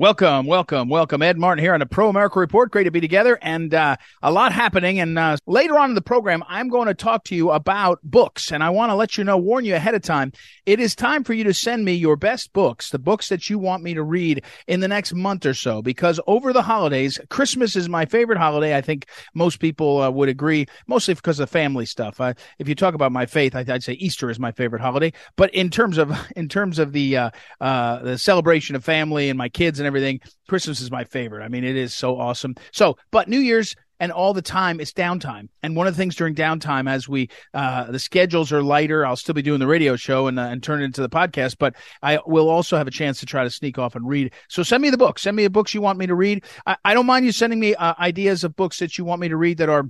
Welcome, welcome, welcome. Ed Martin here on the Pro America Report. Great to be together and uh, a lot happening. And uh, later on in the program, I'm going to talk to you about books. And I want to let you know, warn you ahead of time, it is time for you to send me your best books, the books that you want me to read in the next month or so. Because over the holidays, Christmas is my favorite holiday. I think most people uh, would agree, mostly because of family stuff. if you talk about my faith, I, would say Easter is my favorite holiday. But in terms of in terms of the uh, uh, the celebration of family and my kids and everything. Christmas is my favorite. I mean, it is so awesome. So, but New Year's and all the time it's downtime. And one of the things during downtime, as we uh, the schedules are lighter, I'll still be doing the radio show and uh, and turn it into the podcast, but I will also have a chance to try to sneak off and read. So send me the books. Send me the books you want me to read. I, I don't mind you sending me uh, ideas of books that you want me to read that are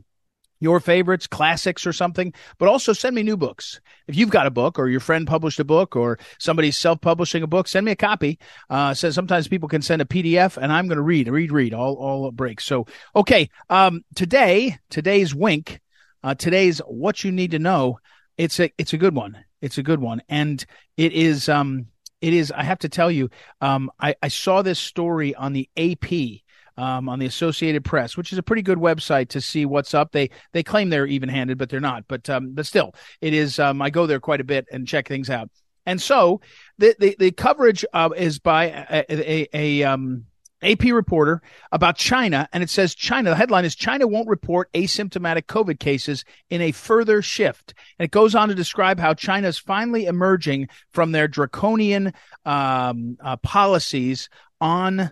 your favorites, classics or something, but also send me new books. If you've got a book or your friend published a book or somebody's self-publishing a book, send me a copy. Uh, so sometimes people can send a PDF and I'm going to read, read, read all, all breaks. So, okay. Um, today, today's wink, uh, today's what you need to know. It's a, it's a good one. It's a good one. And it is, um, it is, I have to tell you, um, I, I saw this story on the AP um, on the Associated Press, which is a pretty good website to see what's up. They they claim they're even handed, but they're not. But um, but still, it is. Um, I go there quite a bit and check things out. And so the the, the coverage uh, is by a, a, a um, AP reporter about China, and it says China. The headline is China won't report asymptomatic COVID cases in a further shift. And it goes on to describe how China is finally emerging from their draconian um, uh, policies on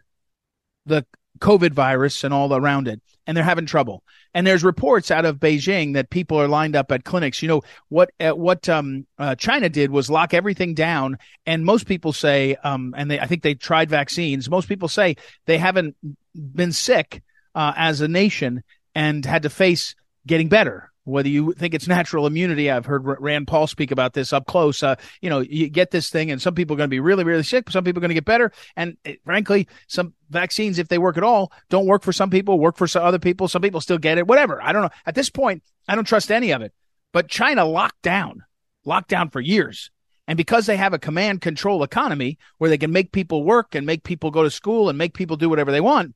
the COVID virus and all around it, and they're having trouble. And there's reports out of Beijing that people are lined up at clinics. You know what? Uh, what um, uh, China did was lock everything down, and most people say, um, and they, I think they tried vaccines. Most people say they haven't been sick uh, as a nation and had to face getting better whether you think it's natural immunity. I've heard Rand Paul speak about this up close. Uh, you know, you get this thing and some people are going to be really, really sick. Some people are going to get better. And it, eh, frankly, some vaccines, if they work at all, don't work for some people, work for some other people. Some people still get it, whatever. I don't know. At this point, I don't trust any of it. But China locked down, locked down for years. And because they have a command control economy where they can make people work and make people go to school and make people do whatever they want,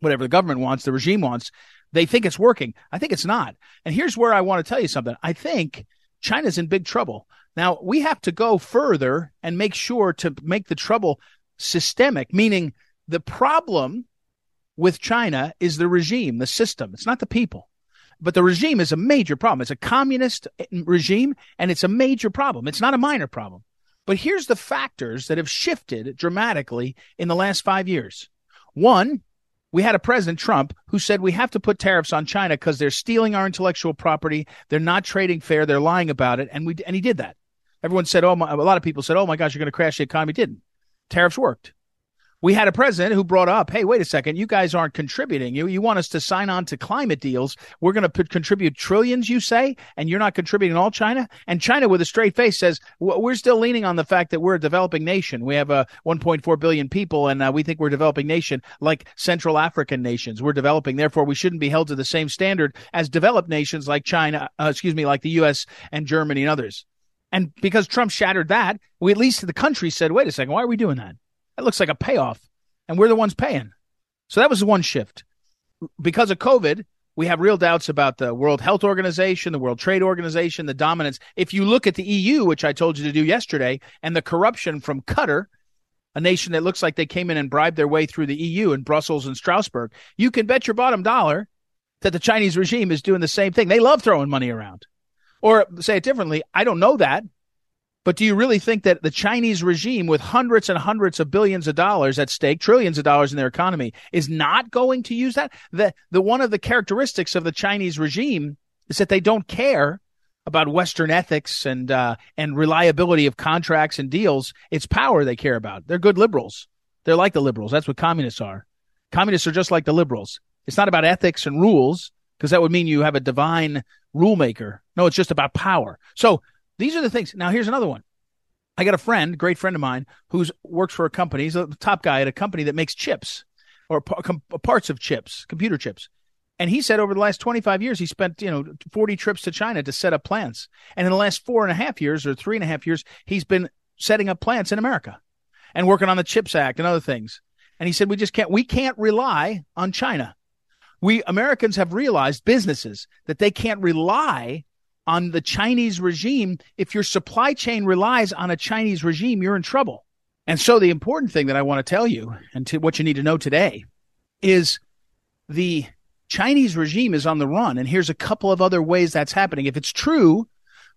whatever the government wants, the regime wants, they think it's working. I think it's not. And here's where I want to tell you something. I think China's in big trouble. Now, we have to go further and make sure to make the trouble systemic, meaning the problem with China is the regime, the system. It's not the people. But the regime is a major problem. It's a communist regime and it's a major problem. It's not a minor problem. But here's the factors that have shifted dramatically in the last five years. One, we had a president Trump who said we have to put tariffs on China because they're stealing our intellectual property, they're not trading fair, they're lying about it, and we and he did that. Everyone said, "Oh, my, a lot of people said, oh my gosh, you're going to crash the economy." Didn't tariffs worked? We had a president who brought up, hey, wait a second, you guys aren't contributing. You, you want us to sign on to climate deals. We're going to contribute trillions, you say, and you're not contributing all China? And China, with a straight face, says, we're still leaning on the fact that we're a developing nation. We have uh, 1.4 billion people, and uh, we think we're a developing nation like Central African nations. We're developing. Therefore, we shouldn't be held to the same standard as developed nations like China, uh, excuse me, like the U.S. and Germany and others. And because Trump shattered that, we at least the country said, wait a second, why are we doing that? That looks like a payoff. And we're the ones paying. So that was one shift. Because of COVID, we have real doubts about the World Health Organization, the World Trade Organization, the dominance. If you look at the EU, which I told you to do yesterday, and the corruption from Qatar, a nation that looks like they came in and bribed their way through the EU in Brussels and Strasbourg, you can bet your bottom dollar that the Chinese regime is doing the same thing. They love throwing money around. Or say it differently, I don't know that, but do you really think that the Chinese regime, with hundreds and hundreds of billions of dollars at stake, trillions of dollars in their economy, is not going to use that? The, the one of the characteristics of the Chinese regime is that they don't care about Western ethics and uh, and reliability of contracts and deals. It's power they care about. They're good liberals. They're like the liberals. That's what communists are. Communists are just like the liberals. It's not about ethics and rules because that would mean you have a divine rule maker. No, it's just about power. So these are the things. Now here's another one. I got a friend, great friend of mine, who's works for a company. He's a top guy at a company that makes chips or parts of chips, computer chips. And he said over the last 25 years, he spent, you know, 40 trips to China to set up plants. And in the last four and a half years or three and a half years, he's been setting up plants in America and working on the CHIPS Act and other things. And he said, we just can't, we can't rely on China. We Americans have realized businesses that they can't rely on the Chinese regime. If your supply chain relies on a Chinese regime, you're in trouble. And so the important thing that I want to tell you and to what you need to know today is the Chinese regime is on the run. And here's a couple of other ways that's happening. If it's true,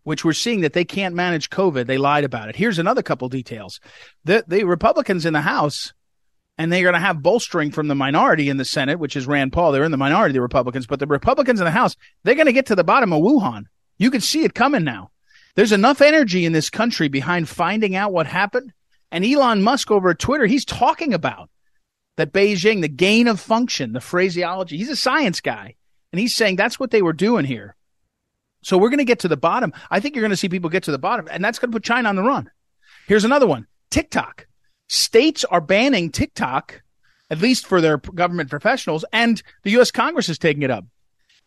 which we're seeing that they can't manage COVID, they lied about it. Here's another couple details. The, the Republicans in the House, and they're going to have bolstering from the minority in the Senate, which is Rand Paul. They're in the minority, the Republicans, but the Republicans in the House, they're going to get to the bottom of Wuhan. You can see it coming now. There's enough energy in this country behind finding out what happened. And Elon Musk over at Twitter, he's talking about that Beijing, the gain of function, the phraseology. He's a science guy. And he's saying that's what they were doing here. So we're going to get to the bottom. I think you're going to see people get to the bottom, and that's going to put China on the run. Here's another one TikTok. States are banning TikTok, at least for their government professionals, and the U.S. Congress is taking it up.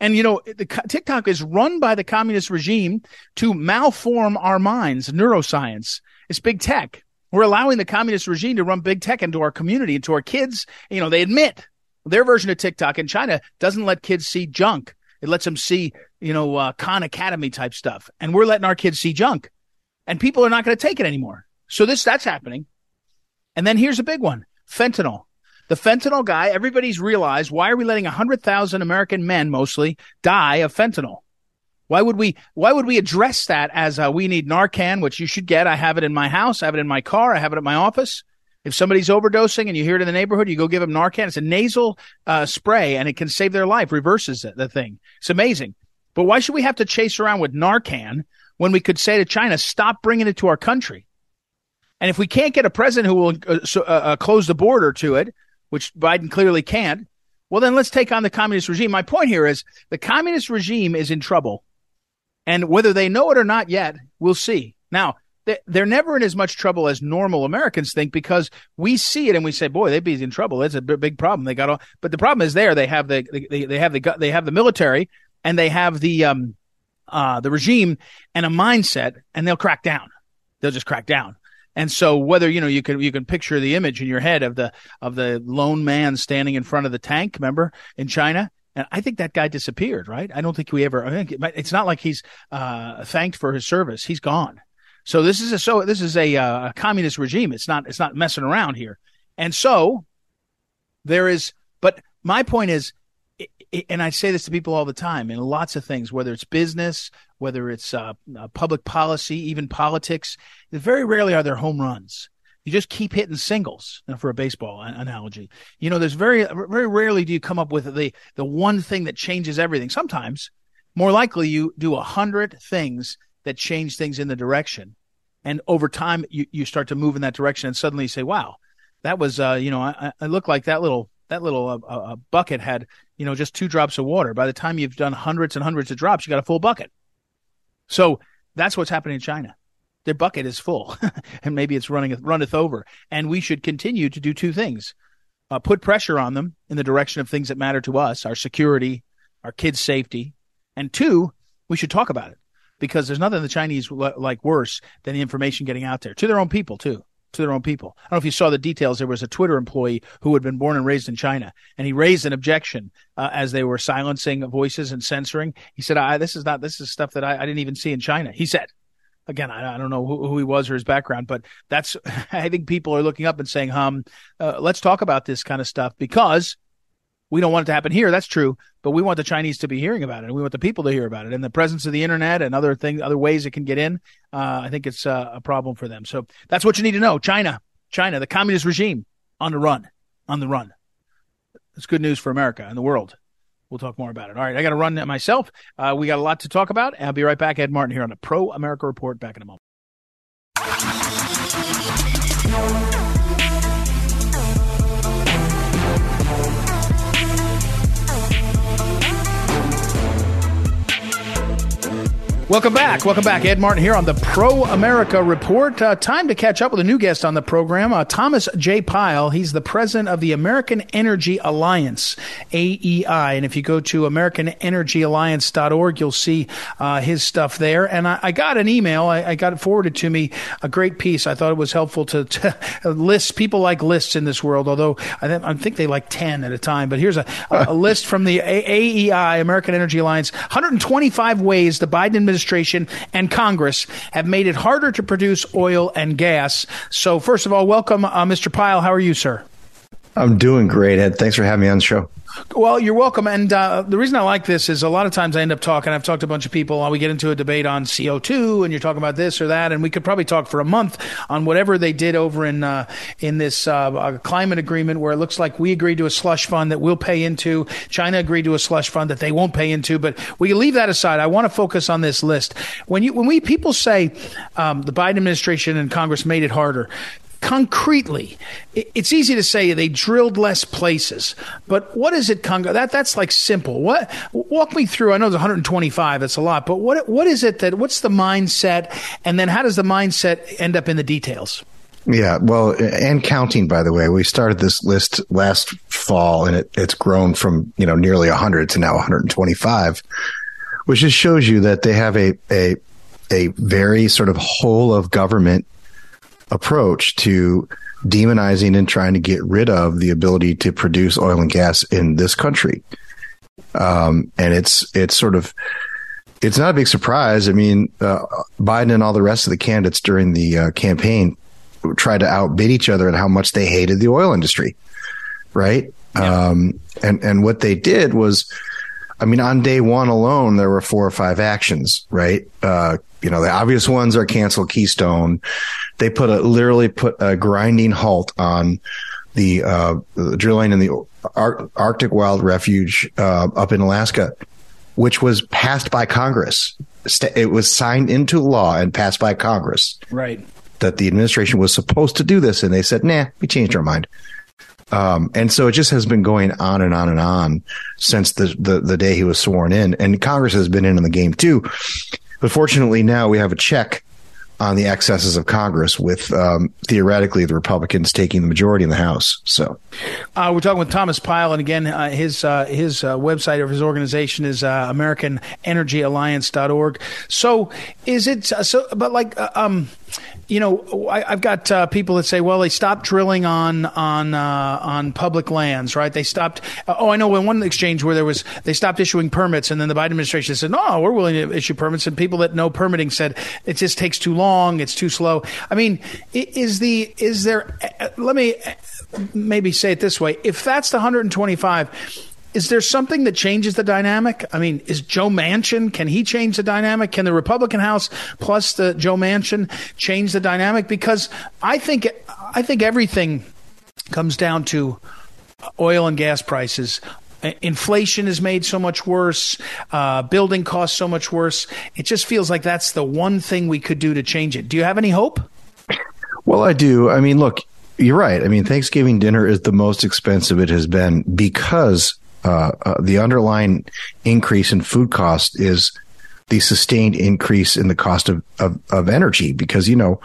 And, you know, the, TikTok is run by the communist regime to malform our minds, neuroscience. It's big tech. We're allowing the communist regime to run big tech into our community, into our kids. You know, they admit their version of TikTok in China doesn't let kids see junk. It lets them see, you know, uh, Khan Academy type stuff. And we're letting our kids see junk. And people are not going to take it anymore. So this, that's happening. And then here's a big one. Fentanyl. The fentanyl guy, everybody's realized why are we letting 100,000 American men mostly die of fentanyl? Why would we, why would we address that as uh, we need Narcan, which you should get? I have it in my house. I have it in my car. I have it at my office. If somebody's overdosing and you hear it in the neighborhood, you go give them Narcan. It's a nasal uh, spray and it can save their life, reverses the thing. It's amazing. But why should we have to chase around with Narcan when we could say to China, stop bringing it to our country? And if we can't get a president who will uh, uh, uh, close the border to it, which Biden clearly can't, well, then let's take on the communist regime. My point here is the communist regime is in trouble and whether they know it or not yet, we'll see. Now, they're never in as much trouble as normal Americans think because we see it and we say, "Boy, they'd be in trouble. It's a big problem." They got all, but the problem is there. They have the they, they have the they have the military and they have the um uh the regime and a mindset, and they'll crack down. They'll just crack down. And so whether you know you can you can picture the image in your head of the of the lone man standing in front of the tank, remember in China, and I think that guy disappeared, right? I don't think we ever, I think it's not like he's, uh, thanked for his service. He's gone. So this is a, so this is a, uh, a communist regime. It's not, it's not messing around here. And so there is, but my point is, and I say this to people all the time in lots of things, whether it's business, whether it's uh, uh public policy, even politics, very rarely are there home runs you just keep hitting singles for a baseball analogy. You know, there's very, very rarely do you come up with the, the one thing that changes everything. Sometimes more likely you do a hundred things that change things in the direction. And over time, you, you start to move in that direction and suddenly you say, wow, that was, uh, you know, I, I look like that little, that little uh, uh, bucket had, you know, just two drops of water. By the time you've done hundreds and hundreds of drops, you got a full bucket. So that's what's happening in China. Their bucket is full and maybe it's running runneth over. And we should continue to do two things. Uh, put pressure on them in the direction of things that matter to us our security our kids safety. And two we should talk about it because there's nothing the chinese like worse than the information getting out there to their own people too to their own people. I don't know if you saw the details. There was a Twitter employee who had been born and raised in China, and he raised an objection uh, as they were silencing voices and censoring. He said, I, "This is not. This is stuff that I, I didn't even see in China." He said, again, I, I don't know who, who, he was or his background, but that's, I think people are looking up and saying, um, uh, let's talk about this kind of stuff because we don't want it to happen here. That's true, but we want the Chinese to be hearing about it and we want the people to hear about it and the presence of the internet and other things, other ways it can get in. Uh, I think it's uh, a problem for them. So that's what you need to know. China, China, the communist regime on the run, on the run. It's good news for America and the world. we'll talk more about it. All right, I got to run myself. Uh, we got a lot to talk about. I'll be right back. Ed Martin here on the Pro America Report. Back in a moment. Welcome back. Welcome back. Ed Martin here on the Pro America Report. Uh, time to catch up with a new guest on the program, uh, Thomas J. Pyle. He's the president of the American Energy Alliance, AEI. And if you go to AmericanEnergyAlliance.org, you'll see uh, his stuff there. And I, I got an email. I, I, got it forwarded to me, a great piece. I thought it was helpful to, to list. People like lists in this world, although I, th- I, think they like 10 at a time. But here's a, a list from the a- AEI, American Energy Alliance 125 ways the Biden administration administration and Congress have made it harder to produce oil and gas. So, first of all, welcome, uh, Mr. Pyle. How are you, sir? I'm doing great, Ed. Thanks for having me on the show. Well, you're welcome. And uh, the reason I like this is a lot of times I end up talking. I've talked to a bunch of people. Uh, we get into a debate on CO2, and you're talking about this or that, and we could probably talk for a month on whatever they did over in uh, in this uh, uh, climate agreement, where it looks like we agreed to a slush fund that we'll pay into. China agreed to a slush fund that they won't pay into. But we can leave that aside. I want to focus on this list. When you when we people say um, the Biden administration and Congress made it harder, concretely, it's easy to say they drilled less places, but what is it, Congo? That that's like simple. What walk me through? I know there's 125. That's a lot, but what what is it that? What's the mindset, and then how does the mindset end up in the details? Yeah, well, and counting. By the way, we started this list last fall, and it, it's grown from you know nearly 100 to now 125, which just shows you that they have a a a very sort of whole of government approach to demonizing and trying to get rid of the ability to produce oil and gas in this country. Um, and it's it's sort of it's not a big surprise. I mean, uh, Biden and all the rest of the candidates during the uh, campaign tried to outbid each other at how much they hated the oil industry, right? Yeah. Um, and and what they did was, I mean, on day one alone, there were four or five actions, right? Uh, you know, the obvious ones are cancel Keystone. They put a literally put a grinding halt on the, uh, the drilling in the Ar- Arctic Wild Refuge uh, up in Alaska, which was passed by Congress. It was signed into law and passed by Congress. Right. That the administration was supposed to do this, and they said, "Nah, we changed our mind." Um, and so it just has been going on and on and on since the, the, the day he was sworn in. And Congress has been in on the game too. But fortunately, now we have a check on the excesses of Congress, with um, theoretically the Republicans taking the majority in the House. So, uh, we're talking with Thomas Pyle, and again, uh, his uh, his uh, website of his organization is uh, AmericanEnergyAlliance.org. So, is it uh, so? But like, um, you know, I, have got uh, people that say, well, they stopped drilling on on uh, on public lands, right? They stopped. Uh, oh, I know in one exchange where there was they stopped issuing permits, and then the Biden administration said, no, we're willing to issue permits, and people that know permitting said it just takes too long, it's too slow. I mean, is the is there? Uh, let me uh, maybe say it this way: if that's the 125 is there something that changes the dynamic? I mean, is Joe Manchin, can he change the dynamic? Can the Republican House plus the Joe Manchin change the dynamic? Because I think, I think everything comes down to oil and gas prices. Inflation is made so much worse. Uh, building costs so much worse. It just feels like that's the one thing we could do to change it. Do you have any hope? Well, I do. I mean, look, you're right. I mean, Thanksgiving dinner is the most expensive it has been because uh, uh, the underlying increase in food cost is the sustained increase in the cost of, of, of energy because, you know,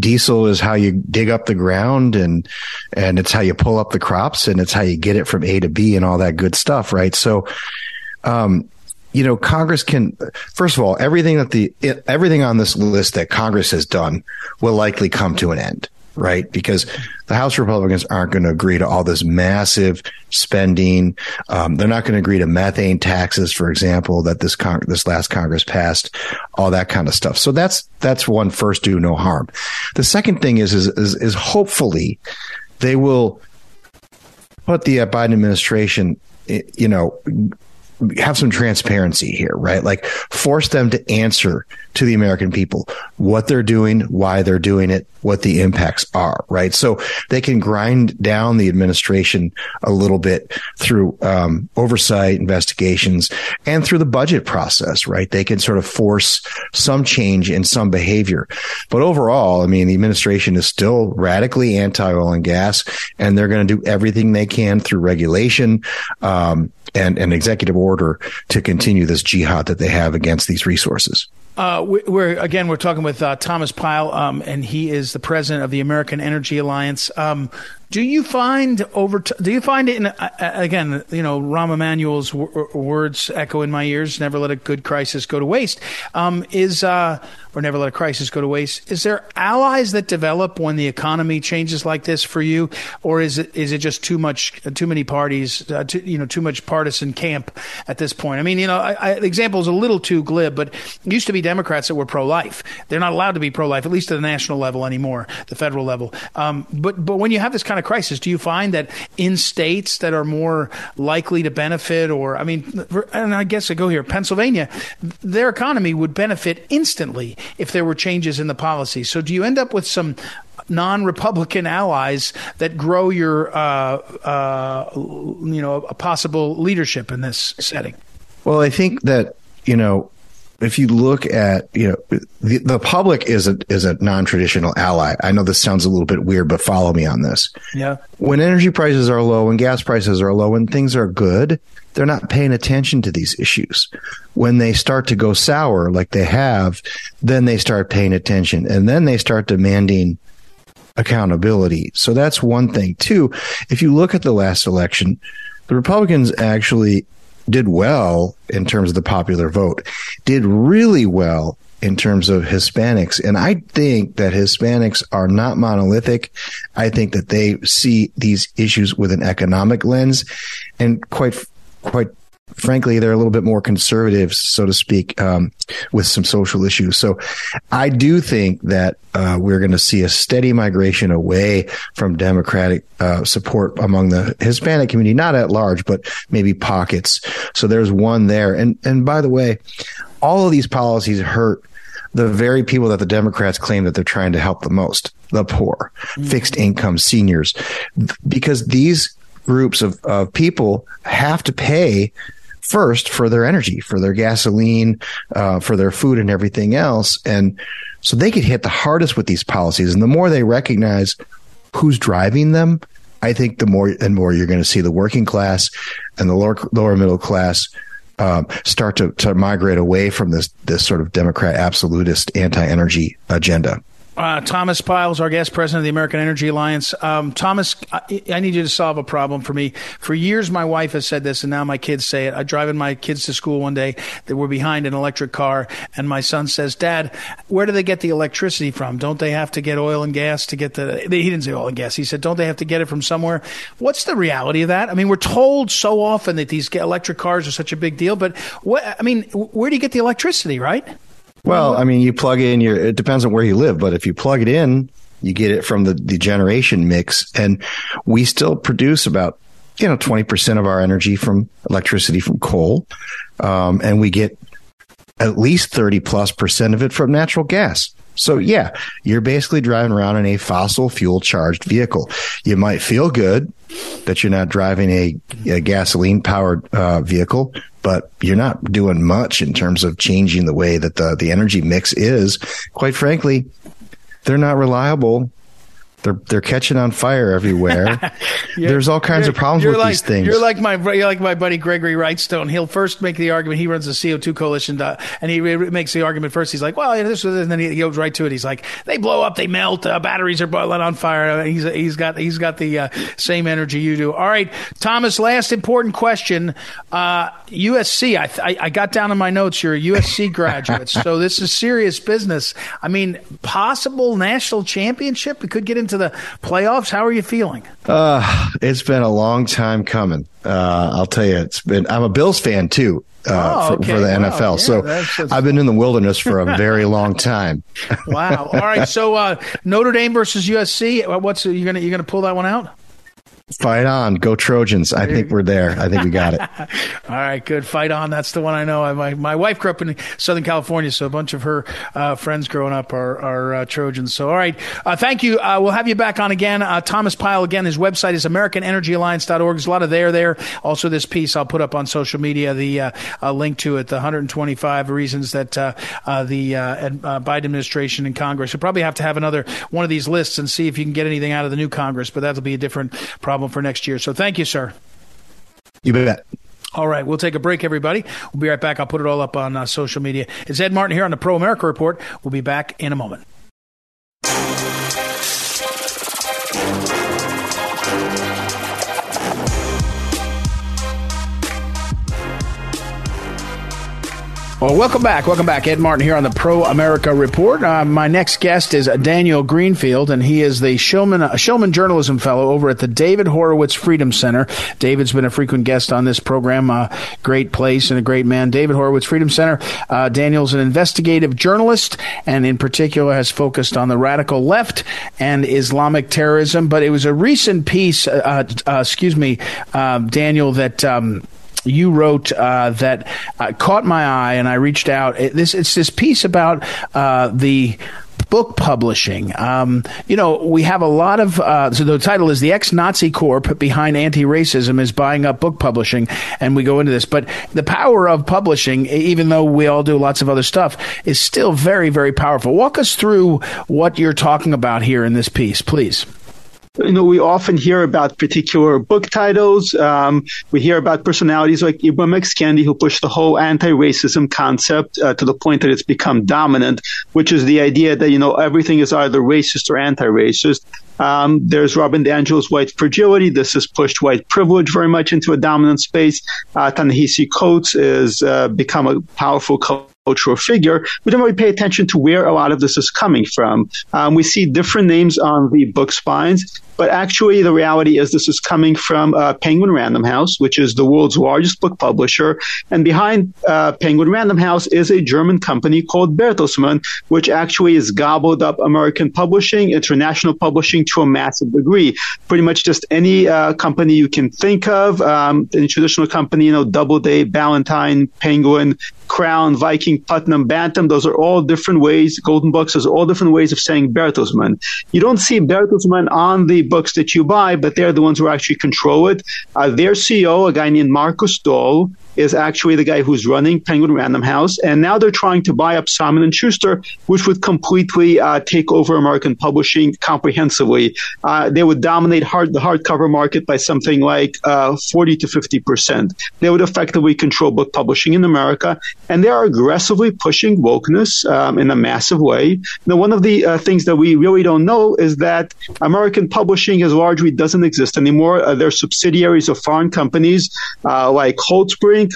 diesel is how you dig up the ground and and it's how you pull up the crops and it's how you get it from A to B and all that good stuff, right? So um you know Congress can first of all everything that the everything on this list that Congress has done will likely come to an end right? Because the House Republicans aren't going to agree to all this massive spending. Um, they're not going to agree to methane taxes, for example, that this con- this last Congress passed, all that kind of stuff. So that's that's one first do no harm. The second thing is is is, is hopefully they will put the Biden administration, you know, have some transparency here, right? Like force them to answer to the American people what they're doing, why they're doing it, what the impacts are, right? So they can grind down the administration a little bit through um, oversight, investigations, and through the budget process, right? They can sort of force some change in some behavior. But overall, I mean, the administration is still radically anti oil and gas, and they're going to do everything they can through regulation um, and an executive order to continue this jihad that they have against these resources. Uh, we're again we're talking with uh, Thomas Pyle, um, and he is the president of the American Energy Alliance. Um, do you find over? T- do you find it in uh, again? You know, Rahm Emanuel's w- words echo in my ears. Never let a good crisis go to waste. Um, is uh, or never let a crisis go to waste. Is there allies that develop when the economy changes like this for you, or is it is it just too much, too many parties, uh, too, you know, too much partisan camp at this point? I mean, you know, I, I, the example is a little too glib, but it used to be Democrats that were pro-life. They're not allowed to be pro-life, at least at the national level anymore, the federal level. Um, but but when you have this kind of crisis, do you find that in states that are more likely to benefit, or I mean, and I guess I go here, Pennsylvania, their economy would benefit instantly if there were changes in the policy. So do you end up with some non-Republican allies that grow your, uh, uh, you know, a possible leadership in this setting? Well, I think that you know if you look at you know the, the public is a is a non-traditional ally. I know this sounds a little bit weird but follow me on this. Yeah. When energy prices are low and gas prices are low and things are good they're not paying attention to these issues. When they start to go sour like they have then they start paying attention and then they start demanding accountability. So that's one thing. Too if you look at the last election the republicans actually did well in terms of the popular vote, did really well in terms of Hispanics. And I think that Hispanics are not monolithic. I think that they see these issues with an economic lens and quite, quite frankly, they're a little bit more conservative, so to speak, um, with some social issues. So I do think that uh, we're going to see a steady migration away from Democratic uh, support among the Hispanic community, not at large, but maybe pockets. So there's one there. And and by the way, all of these policies hurt the very people that the Democrats claim that they're trying to help the most, the poor, mm-hmm. fixed income seniors, because these groups of, of people have to pay first for their energy, for their gasoline, uh, for their food and everything else. And so they get hit the hardest with these policies. And the more they recognize who's driving them, I think the more and more you're going to see the working class and the lower, lower middle class um, start to, to migrate away from this this sort of Democrat absolutist anti energy agenda. Uh, Thomas Pyles, our guest president of the American Energy Alliance. Um, Thomas, I, I, need you to solve a problem for me. For years, my wife has said this, and now my kids say it. I'm driving my kids to school one day. They were behind an electric car, and my son says, "Dad, where do they get the electricity from? Don't they have to get oil and gas to get the?" He didn't say oil and gas. He said, "Don't they have to get it from somewhere?" What's the reality of that? I mean, we're told so often that these electric cars are such a big deal, but what? I mean, where do you get the electricity? Right? Well, I mean, you plug in your, it depends on where you live, but if you plug it in, you get it from the, the generation mix. And we still produce about, you know, 20% of our energy from electricity from coal. Um, and we get at least 30 plus percent of it from natural gas. So yeah, you're basically driving around in a fossil fuel charged vehicle. You might feel good that you're not driving a, a gasoline powered uh, vehicle, but you're not doing much in terms of changing the way that the, the energy mix is. Quite frankly, they're not reliable they're they're catching on fire everywhere. There's all kinds of problems with like, these things. You're like my you're like my buddy Gregory Wrightstone. He'll first make the argument. He runs the CO2 coalition, uh, and he makes the argument first. He's like, "Well, yeah, this," was, and then he goes right to it. He's like, "They blow up, they melt, uh, batteries are boiling on fire." He's he's got he's got the uh, same energy you do. All right, Thomas. Last important question. USC. Uh, I, I I got down in my notes. You're a USC graduate, so this is serious business. I mean, possible national championship. We could get into the playoffs. How are you feeling? Uh, it's been a long time coming. Uh, I'll tell you, it's been. I'm a Bills fan too. Uh, oh, okay. for, for, the wow. NFL. Yeah, so that's, that's I've been in the wilderness for a very long time. wow. All right. So uh, Notre Dame versus USC. What's you gonna you gonna pull that one out? Fight on, go Trojans! I think we're there. I think we got it. All right, good. Fight on. That's the one I know. My my wife grew up in Southern California, so a bunch of her uh, friends growing up are are uh, Trojans. So all right, uh, thank you. Uh, we'll have you back on again. Uh, Thomas Pyle again. His website is AmericanEnergyAlliance.org. There's a lot of there there. Also, this piece I'll put up on social media. The uh, link to it. The 125 reasons that the Biden administration and Congress will probably have to have another one of these lists and see if you can get anything out of the new Congress. But that'll be a different problem for next year. So thank you, sir. You bet. All right, we'll take a break, everybody. We'll be right back. I'll put it all up on uh, social media. It's Ed Martin here on the Pro America Report. We'll be back in a moment. Well, welcome back. Welcome back. Ed Martin here on the Pro America Report. Uh, my next guest is Daniel Greenfield, and he is the Shillman, uh, Shillman Journalism Fellow over at the David Horowitz Freedom Center. David's been a frequent guest on this program. Uh, great place and a great man. David Horowitz Freedom Center. Uh, Daniel's an investigative journalist, and in particular has focused on the radical left and Islamic terrorism. But it was a recent piece, uh, uh, excuse me, Daniel, that. Um, you wrote uh, that uh, caught my eye, and I reached out. It, this it's this piece about uh, the book publishing. Um, you know, we have a lot of. Uh, so the title is "The Ex-Nazi Corp Behind Anti-Racism is Buying Up Book Publishing," and we go into this. But the power of publishing, even though we all do lots of other stuff, is still very, very powerful. Walk us through what you're talking about here in this piece, please you know, we often hear about particular book titles. Um, we hear about personalities like Ibram X. Kendi who pushed the whole anti-racism concept uh, to the point that it's become dominant, which is the idea that, you know, everything is either racist or anti-racist. Um, there's Robin DiAngelo's white fragility. This has pushed white privilege very much into a dominant space. Uh, Ta-Nehisi Coates has uh, become a powerful cultural figure, we don't really pay attention to where a lot of this is coming from. Um, we see different names on the book spines. But actually, the reality is this is coming from uh, Penguin Random House, which is the world's largest book publisher. And behind uh, Penguin Random House is a German company called Bertelsmann, which actually has gobbled up American publishing, international publishing to a massive degree. Pretty much just any uh, company you can think of, um, any traditional company, you know, Doubleday, Ballantine, Penguin, Crown, Viking, Putnam, Bantam, those are all different ways, Golden Books, are all different ways of saying Bertelsmann. You don't see Bertelsmann on the books that you buy, but they're the ones who actually control it. Uh, their CEO, a guy named Markus Dohle, is actually the guy who's running Penguin Random House, and now they're trying to buy up Simon and Schuster, which would completely uh, take over American publishing comprehensively. Uh, they would dominate hard, the hardcover market by something like uh, 40 to 50 percent. They would effectively control book publishing in America, and they are aggressively pushing wokeness um, in a massive way. Now, one of the uh, things that we really don't know is that American publishing has largely doesn't exist anymore. Uh, they're subsidiaries of foreign companies uh, like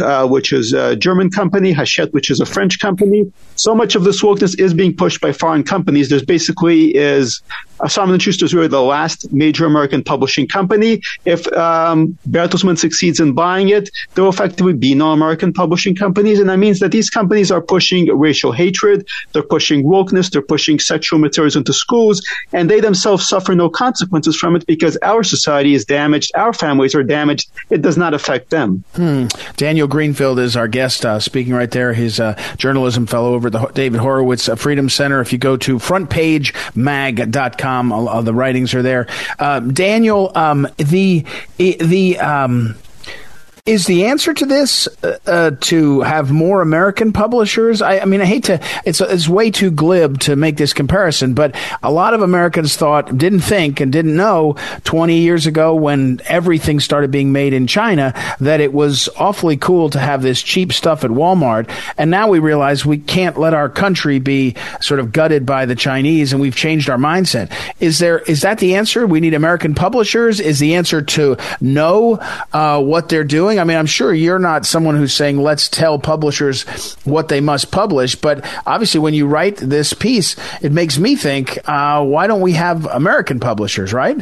Uh, which is a German company, Hachette, which is a French company. So much of this wokeness is being pushed by foreign companies. There's basically is Simon & Schuster is really the last major American publishing company. If um, Bertelsmann succeeds in buying it, there will effectively be no American publishing companies, and that means that these companies are pushing racial hatred, they're pushing wokeness, they're pushing sexual materials into schools, and they themselves suffer no consequences from it because our society is damaged, our families are damaged. It does not affect them. Hmm. Daniel Greenfield is our guest, uh, speaking right there. He's a journalism fellow over at the David Horowitz uh, Freedom Center. If you go to frontpagemag.com, all, the writings are there. Uh, Daniel, um, the the um, is the answer to this uh, uh, to have more American publishers? I, I mean, I hate to. It's it's way too glib to make this comparison, but a lot of Americans thought, didn't think, and didn't know 20 years ago when everything started being made in China that it was awfully cool to have this cheap stuff at Walmart. And now we realize we can't let our country be sort of gutted by the Chinese, and we've changed our mindset. Is there is that the answer? We need American publishers. Is the answer to know uh, what they're doing? I mean, I'm sure you're not someone who's saying, let's tell publishers what they must publish. But obviously, when you write this piece, it makes me think, uh, why don't we have American publishers, right?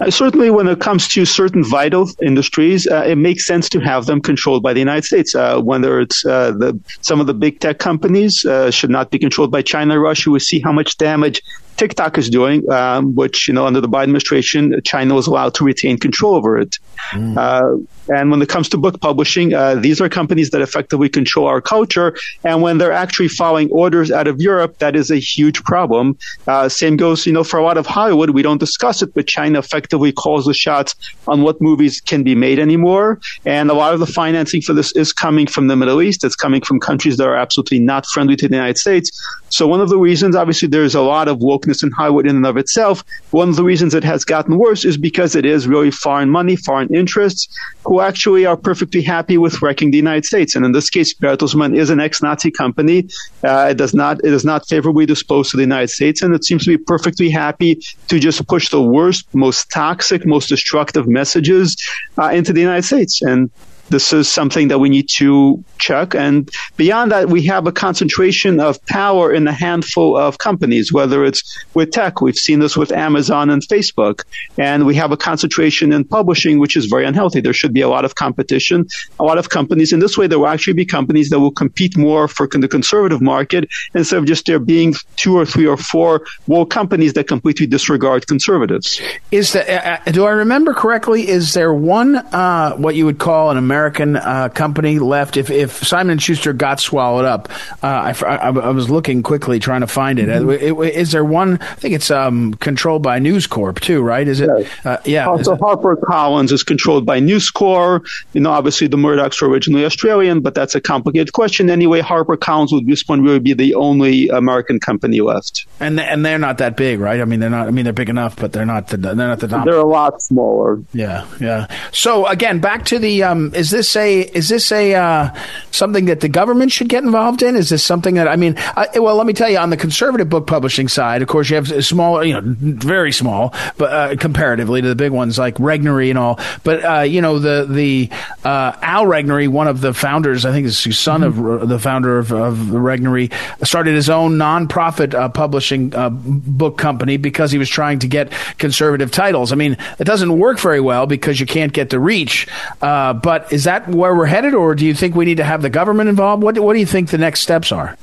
Uh, certainly, when it comes to certain vital industries, uh, it makes sense to have them controlled by the United States. Uh, whether it's uh, the some of the big tech companies uh, should not be controlled by China or Russia. We see how much damage TikTok is doing, um, which, you know, under the Biden administration, China was allowed to retain control over it. Mm. And when it comes to book publishing, uh, these are companies that effectively control our culture. And when they're actually following orders out of Europe, that is a huge problem. Uh, same goes, you know, for a lot of Hollywood. We don't discuss it, but China effectively calls the shots on what movies can be made anymore. And a lot of the financing for this is coming from the Middle East. It's coming from countries that are absolutely not friendly to the United States. So one of the reasons, obviously, there's a lot of wokeness in Hollywood in and of itself. One of the reasons it has gotten worse is because it is really foreign money, foreign interests who actually are perfectly happy with wrecking the United States. And in this case, Bertelsmann is an ex-Nazi company. Uh, it does not it is not favorably disposed to the United States, and it seems to be perfectly happy to just push the worst, most toxic, most destructive messages uh, into the United States. And this is something that we need to check. And beyond that, we have a concentration of power in a handful of companies, whether it's with tech. We've seen this with Amazon and Facebook. And we have a concentration in publishing, which is very unhealthy. There should be a lot of competition, a lot of companies. In this way, there will actually be companies that will compete more for the conservative market instead of just there being two or three or four woke companies that completely disregard conservatives. Is that, uh, uh, do I remember correctly? Is there one, uh, what you would call an American American uh, company left. If if Simon Schuster got swallowed up, uh, I, I, I, was looking quickly trying to find it. Mm-hmm. Is there one? I think it's um, controlled by News Corp too, right? Is it? Uh, yeah. Also, Harper Collins is controlled by News Corp. You know, obviously the Murdochs were originally Australian, but that's a complicated question. Anyway, Harper Collins would this point really be the only American company left. And and they're not that big, right? I mean, they're not. I mean, they're big enough, but they're not. The, they're not the. They're a lot smaller. Yeah, yeah. So again, back to the. Um, is this a is this a uh, something that the government should get involved in? Is this something that I mean? I, well, let me tell you, on the conservative book publishing side, of course, you have small, you know, very small, but uh, comparatively to the big ones like Regnery and all. But uh, you know, the the uh, Al Regnery, one of the founders, I think is son mm-hmm. of the founder of, of Regnery, started his own nonprofit uh, publishing uh, book company because he was trying to get conservative titles. I mean, it doesn't work very well because you can't get the reach. but is that where we're headed, or do you think we need to have the government involved? What, what do you think the next steps are?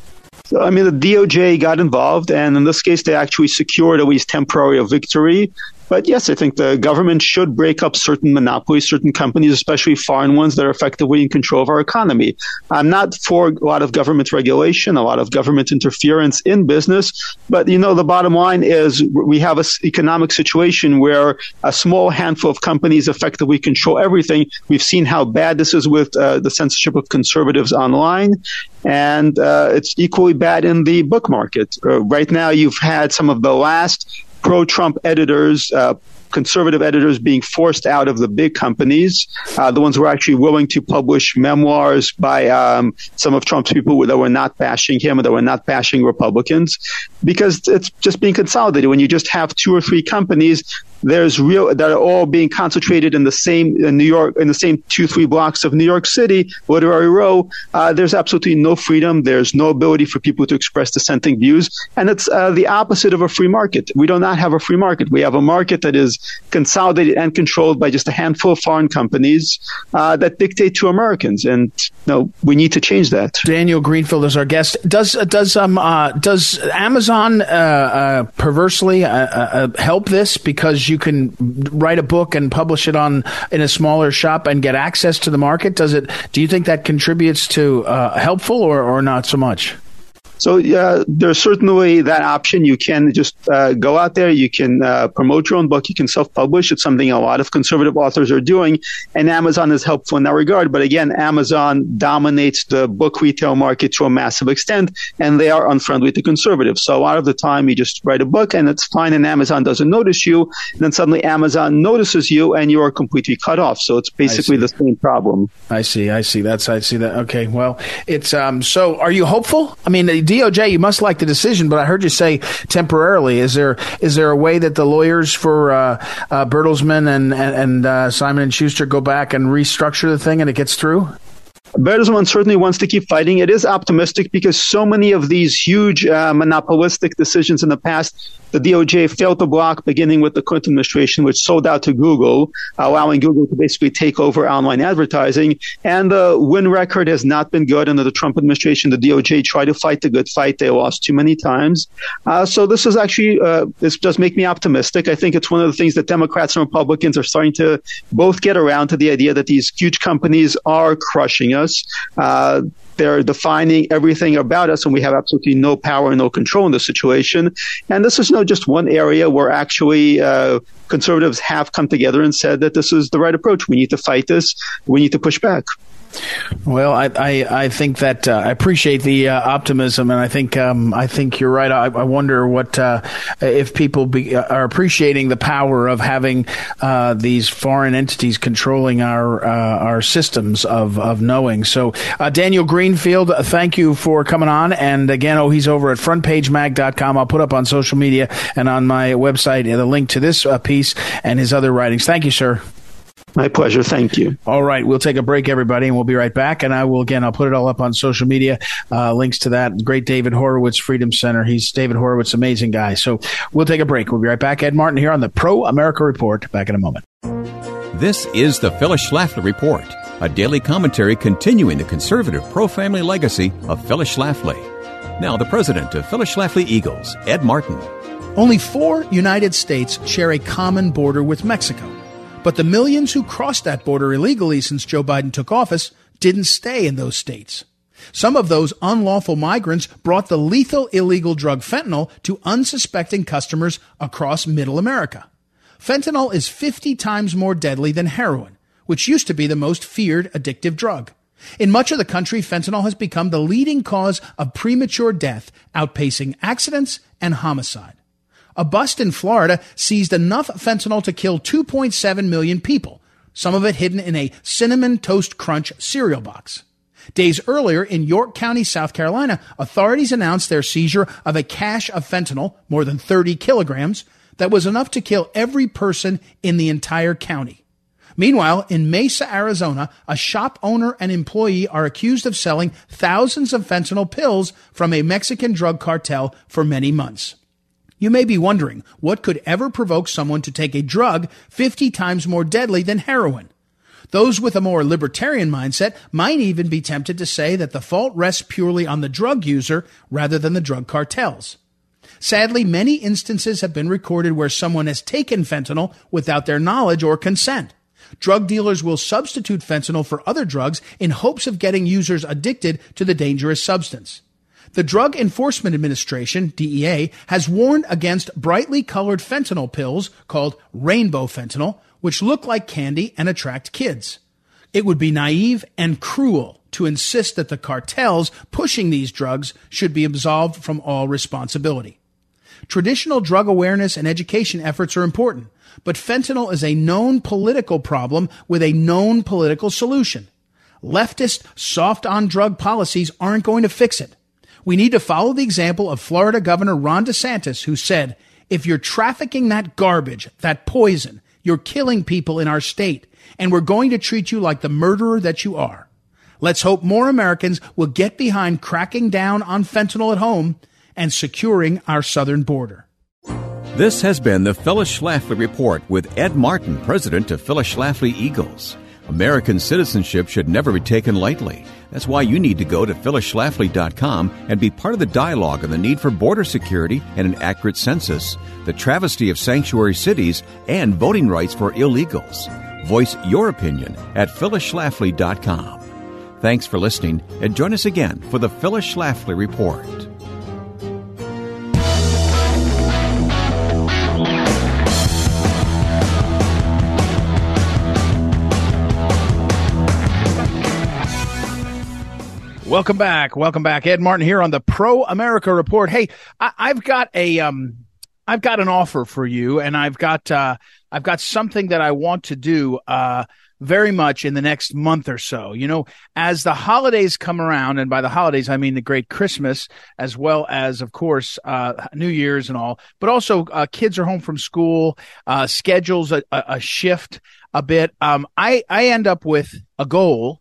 So, I mean, the DOJ got involved, and in this case, they actually secured at least temporary victory but yes, I think the government should break up certain monopolies, certain companies, especially foreign ones that are effectively in control of our economy. I'm not for a lot of government regulation, a lot of government interference in business, but you know, the bottom line is we have an economic situation where a small handful of companies effectively control everything. We've seen how bad this is with uh, the censorship of conservatives online, and uh, it's equally bad in the book market. Uh, right now, you've had some of the last pro Trump editors, uh, conservative editors being forced out of the big companies, uh, the ones who are actually willing to publish memoirs by um, some of Trump's people that were not bashing him or that were not bashing Republicans, because it's just being consolidated. When you just have two or three companies there's real that are all being concentrated in the same in New York in the same two three blocks of New York City, Literary Row. Uh, there's absolutely no freedom. There's no ability for people to express dissenting views, and it's uh, the opposite of a free market. We do not have a free market. We have a market that is consolidated and controlled by just a handful of foreign companies uh, that dictate to Americans, and you know, we need to change that. Daniel Greenfield is our guest. Does does um uh, does Amazon uh, uh, perversely help this because you can write a book and publish it on in a smaller shop and get access to the market? Does it? Do you think that contributes to uh, helpful or, or not so much? So uh, there's certainly that option. You can just uh, go out there. You can uh, promote your own book. You can self-publish. It's something a lot of conservative authors are doing, and Amazon is helpful in that regard. But again, Amazon dominates the book retail market to a massive extent, and they are unfriendly to conservatives. So a lot of the time, you just write a book, and it's fine, and Amazon doesn't notice you. And then suddenly, Amazon notices you, and you are completely cut off. So it's basically the same problem. I see. I see. That's I see that. Okay. Well, it's um. So, are you hopeful? I mean, DOJ, you must like the decision, but I heard you say temporarily. Is there is there a way that the lawyers for uh, uh, Bertelsmann and and, and uh, Simon and Schuster go back and restructure the thing and it gets through? Bertelsmann certainly wants to keep fighting. It is optimistic because so many of these huge uh, monopolistic decisions in the past the DOJ failed to block, beginning with the Clinton administration, which sold out to Google, allowing Google to basically take over online advertising. And the win record has not been good under the Trump administration. The DOJ tried to fight the good fight. They lost too many times. Uh, so this is actually, uh, this does make me optimistic. I think it's one of the things that Democrats and Republicans are starting to both get around to the idea that these huge companies are crushing us. Uh, they're defining everything about us, and we have absolutely no power and no control in the situation. And this is not just one area where actually uh, conservatives have come together and said that this is the right approach. We need to fight this. We need to push back. Well, I, I, I think that uh, I appreciate the uh, optimism, and I think um, I think you're right. I, I wonder what uh, if people be, uh, are appreciating the power of having uh, these foreign entities controlling our uh, our systems of of knowing. So, Daniel Greenfield, thank you for coming on. And again, oh, he's over at frontpagemag.com. I'll put up on social media and on my website the link to this piece and his other writings. Thank you, sir. My pleasure. Thank you. All right. We'll take a break, everybody, and we'll be right back. And I will, again, I'll put it all up on social media, uh, links to that. Great David Horowitz, Freedom Center. He's David Horowitz, amazing guy. So we'll take a break. We'll be right back. Ed Martin here on the Pro America Report. Back in a moment. This is the Phyllis Schlafly Report, a daily commentary continuing the conservative pro family legacy of Phyllis Schlafly. Now, the president of Phyllis Schlafly Eagles, Ed Martin. Only four United States share a common border with Mexico. But the millions who crossed that border illegally since Joe Biden took office didn't stay in those states. Some of those unlawful migrants brought the lethal illegal drug fentanyl to unsuspecting customers across middle America. Fentanyl is 50 times more deadly than heroin, which used to be the most feared addictive drug. In much of the country, fentanyl has become the leading cause of premature death, outpacing accidents and homicide. A bust in Florida seized enough fentanyl to kill 2.7 million people, some of it hidden in a cinnamon toast crunch cereal box. Days earlier in York County, South Carolina, authorities announced their seizure of a cache of fentanyl, more than 30 kilograms, that was enough to kill every person in the entire county. Meanwhile, in Mesa, Arizona, a shop owner and employee are accused of selling thousands of fentanyl pills from a Mexican drug cartel for many months. You may be wondering what could ever provoke someone to take a drug 50 times more deadly than heroin. Those with a more libertarian mindset might even be tempted to say that the fault rests purely on the drug user rather than the drug cartels. Sadly, many instances have been recorded where someone has taken fentanyl without their knowledge or consent. Drug dealers will substitute fentanyl for other drugs in hopes of getting users addicted to the dangerous substance. The Drug Enforcement Administration, DEA, has warned against brightly colored fentanyl pills called rainbow fentanyl, which look like candy and attract kids. It would be naive and cruel to insist that the cartels pushing these drugs should be absolved from all responsibility. Traditional drug awareness and education efforts are important, but fentanyl is a known political problem with a known political solution. Leftist soft on drug policies aren't going to fix it. We need to follow the example of Florida Governor Ron DeSantis, who said, if you're trafficking that garbage, that poison, you're killing people in our state, and we're going to treat you like the murderer that you are. Let's hope more Americans will get behind cracking down on fentanyl at home and securing our southern border. This has been the Phyllis Schlafly Report with Ed Martin, president of Phyllis Schlafly Eagles. American citizenship should never be taken lightly. That's why you need to go to phyllisschlafly.com and be part of the dialogue on the need for border security and an accurate census, the travesty of sanctuary cities, and voting rights for illegals. Voice your opinion at phyllisschlafly.com. Thanks for listening and join us again for the Phyllis Schlafly Report. Welcome back. Welcome back. Ed Martin here on the Pro America Report. Hey, I, have got a, um, I've got an offer for you and I've got, uh, I've got something that I want to do, uh, very much in the next month or so. You know, as the holidays come around, and by the holidays, I mean the great Christmas, as well as, of course, uh, New Year's and all, but also uh, kids are home from school, uh, schedules a, a, shift a bit. Um, I, I end up with a goal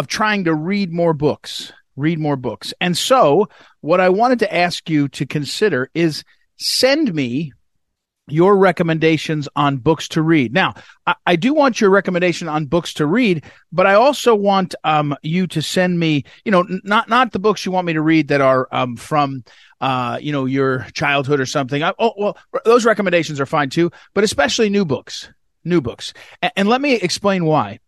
of trying to read more books, read more books. And so what I wanted to ask you to consider is send me your recommendations on books to read. Now, I, I, do want your recommendation on books to read, but I also want um, you to send me, you know, n- not not the books you want me to read that are um, from, uh, you know, your childhood or something. I, oh, well, those recommendations are fine too, but especially new books, new books. and, and let me explain why.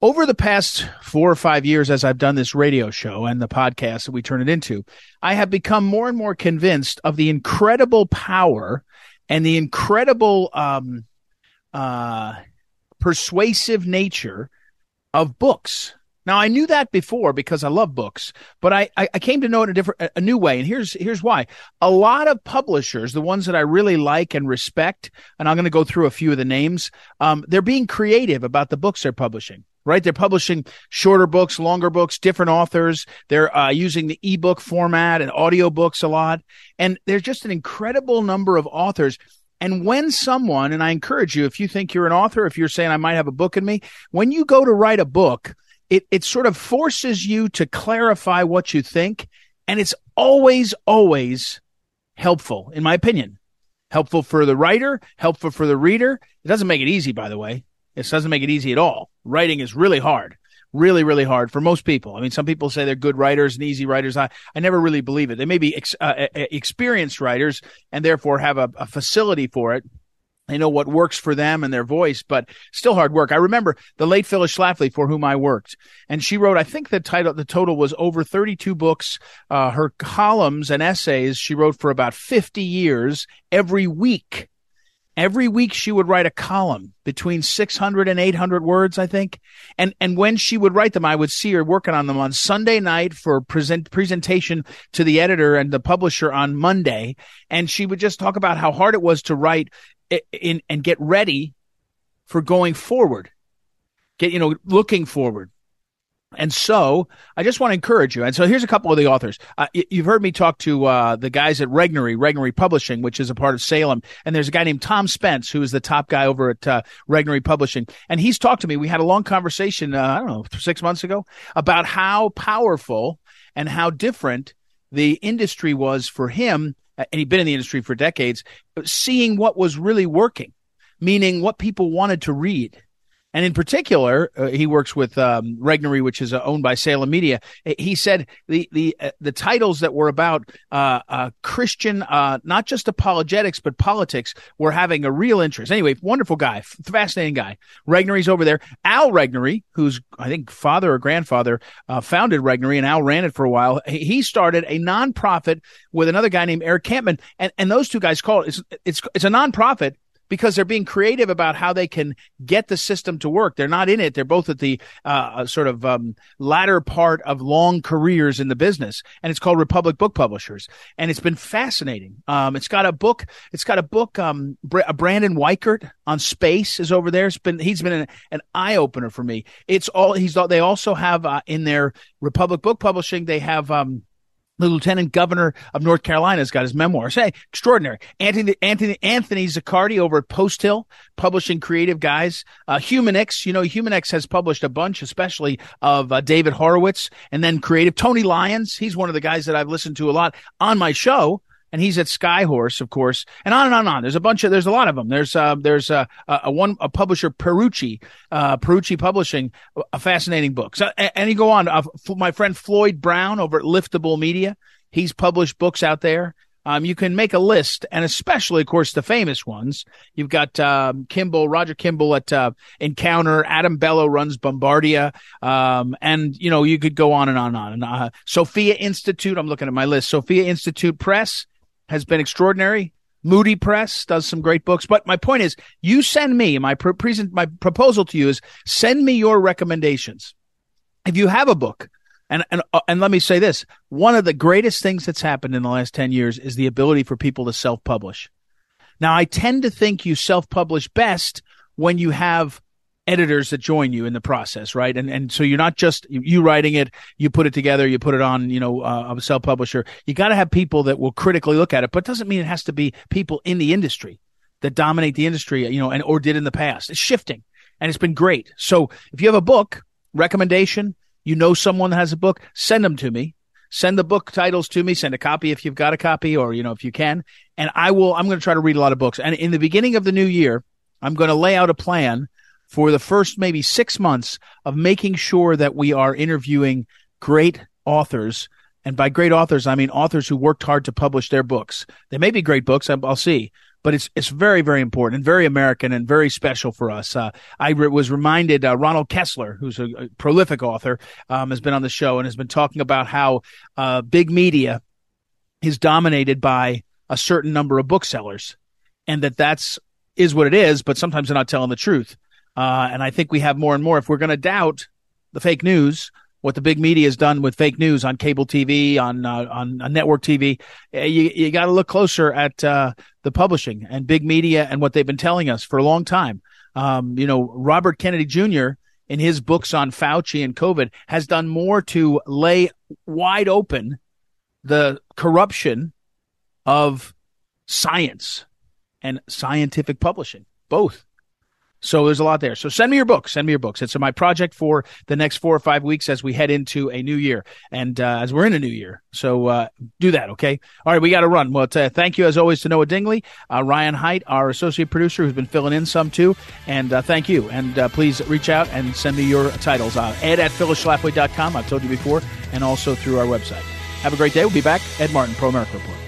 Over the past four or five years, as I've done this radio show and the podcast that we turn it into, I have become more and more convinced of the incredible power and the incredible um, uh, persuasive nature of books. Now I knew that before because I love books, but I, I, came to know it in a different, a new way. And here's, here's why. A lot of publishers, the ones that I really like and respect, and I'm going to go through a few of the names, um, they're being creative about the books they're publishing right? They're publishing shorter books, longer books, different authors. They're uh, using the ebook format and audiobooks a lot. And there's just an incredible number of authors. And when someone, and I encourage you, if you think you're an author, if you're saying I might have a book in me, when you go to write a book, it, it sort of forces you to clarify what you think. And it's always, always helpful, in my opinion. Helpful for the writer, helpful for the reader. It doesn't make it easy, by the way. It doesn't make it easy at all. Writing is really hard, really, really hard for most people. I mean, some people say they're good writers and easy writers. I, I never really believe it. They may be ex, uh, experienced writers and therefore have a, a facility for it. They know what works for them and their voice, but still hard work. I remember the late Phyllis Schlafly for whom I worked, and she wrote, I think the title, the total was over 32 books. Uh, her columns and essays she wrote for about 50 years every week. Every week she would write a column between 600 and 800 words, I think. And, and when she would write them, I would see her working on them on Sunday night for present, presentation to the editor and the publisher on Monday. And she would just talk about how hard it was to write in, and get ready for going forward. Get, you know, looking forward. And so I just want to encourage you. And so here's a couple of the authors. Uh, you've heard me talk to uh, the guys at Regnery, Regnery Publishing, which is a part of Salem. And there's a guy named Tom Spence, who is the top guy over at uh, Regnery Publishing. And he's talked to me. We had a long conversation, uh, I don't know, six months ago about how powerful and how different the industry was for him. Uh, and he'd been in the industry for decades, seeing what was really working, meaning what people wanted to read and in particular, uh, he works with um, Regnery, which is uh, owned by Salem Media. He said the the uh, the titles that were about uh, uh, Christian, uh, not just apologetics but politics, were having a real interest. Anyway, wonderful guy, fascinating guy. Regnery's over there. Al Regnery, who's I think father or grandfather, founded Regnery, and Al ran it for a while. He started a nonprofit with another guy named Eric Kampmann, and and those two guys call it it's it's, it's a nonprofit because they're being creative about how they can get the system to work. They're not in it. They're both at the uh, sort of um, latter part of long careers in the business, and it's called Republic Book Publishers, and it's been fascinating. Um, it's got a book. It's got a book. Um, Brandon Weichert on space is over there. It's been he's been an, an eye opener for me. It's all he's. They also have uh, in their Republic Book Publishing. They have um, the lieutenant governor of North Carolina has got his memoirs. Hey, extraordinary. Anthony, Anthony, Anthony Ziccardi over at Post Hill, publishing creative guys. Uh, Humanix, you know, Humanix has published a bunch, especially of uh, David Horowitz and then creative. Tony Lyons, he's one of the guys that I've listened to a lot on my show and he's at Skyhorse, of course, and on and on and on. There's a bunch of, there's a lot of them. There's, uh, there's, a, one, a publisher, Perucci, uh, Perucci Publishing, a fascinating book. So, and, and you go on, uh, my friend Floyd Brown over at Liftable Media, he's published books out there. Um, you can make a list, and especially, of course, the famous ones. You've got um, Kimball, Roger Kimball at uh, Encounter. Adam Bellow runs Bombardier, um, and you know you could go on and on and on. And, uh, Sophia Institute. I'm looking at my list. Sophia Institute Press has been extraordinary. Moody Press does some great books. But my point is, you send me my pre- present my proposal to you is send me your recommendations. If you have a book, and and uh, and let me say this: one of the greatest things that's happened in the last ten years is the ability for people to self publish. Now, I tend to think you self publish best when you have editors that join you in the process, right? And and so you're not just you writing it, you put it together, you put it on, you know, uh, a self publisher. You got to have people that will critically look at it, but it doesn't mean it has to be people in the industry that dominate the industry, you know, and or did in the past. It's shifting, and it's been great. So if you have a book recommendation, you know someone that has a book, send them to me. Send the book titles to me. Send a copy if you've got a copy or, you know, if you can. And I will, I'm going to try to read a lot of books. And in the beginning of the new year, I'm going to lay out a plan for the first maybe six months of making sure that we are interviewing great authors. And by great authors, I mean authors who worked hard to publish their books. They may be great books. I'll see, but it's it's very very important and very American and very special for us. Uh, I re- was reminded uh, Ronald Kessler, who's a, a prolific author, um, has been on the show and has been talking about how uh, big media is dominated by a certain number of booksellers, and that that's is what it is. But sometimes they're not telling the truth. Uh, and I think we have more and more. If we're going to doubt the fake news, what the big media has done with fake news on cable TV, on uh, on, on, network TV. Eh, you you got to look closer at uh, the publishing and big media and what they've been telling us for a long time. Um, you know, Robert Kennedy Jr. in his books on Fauci and COVID has done more to lay wide open the corruption of science and scientific publishing, both. So there's a lot there. So send me your books. Send me your books. It's my project for the next four or five weeks as we head into a new year and uh, as we're in a new year. So uh, do that, okay? All right, we got to run. Well, thank you as always to Noah Dingley, uh, Ryan Height, our associate producer, who's been filling in some too. And uh, thank you. And uh, please reach out and send me your titles. Uh, ed at phyllisschlafly.com. I've told you before, and also through our website. Have a great day. We'll be back. Ed Martin, Pro America Report.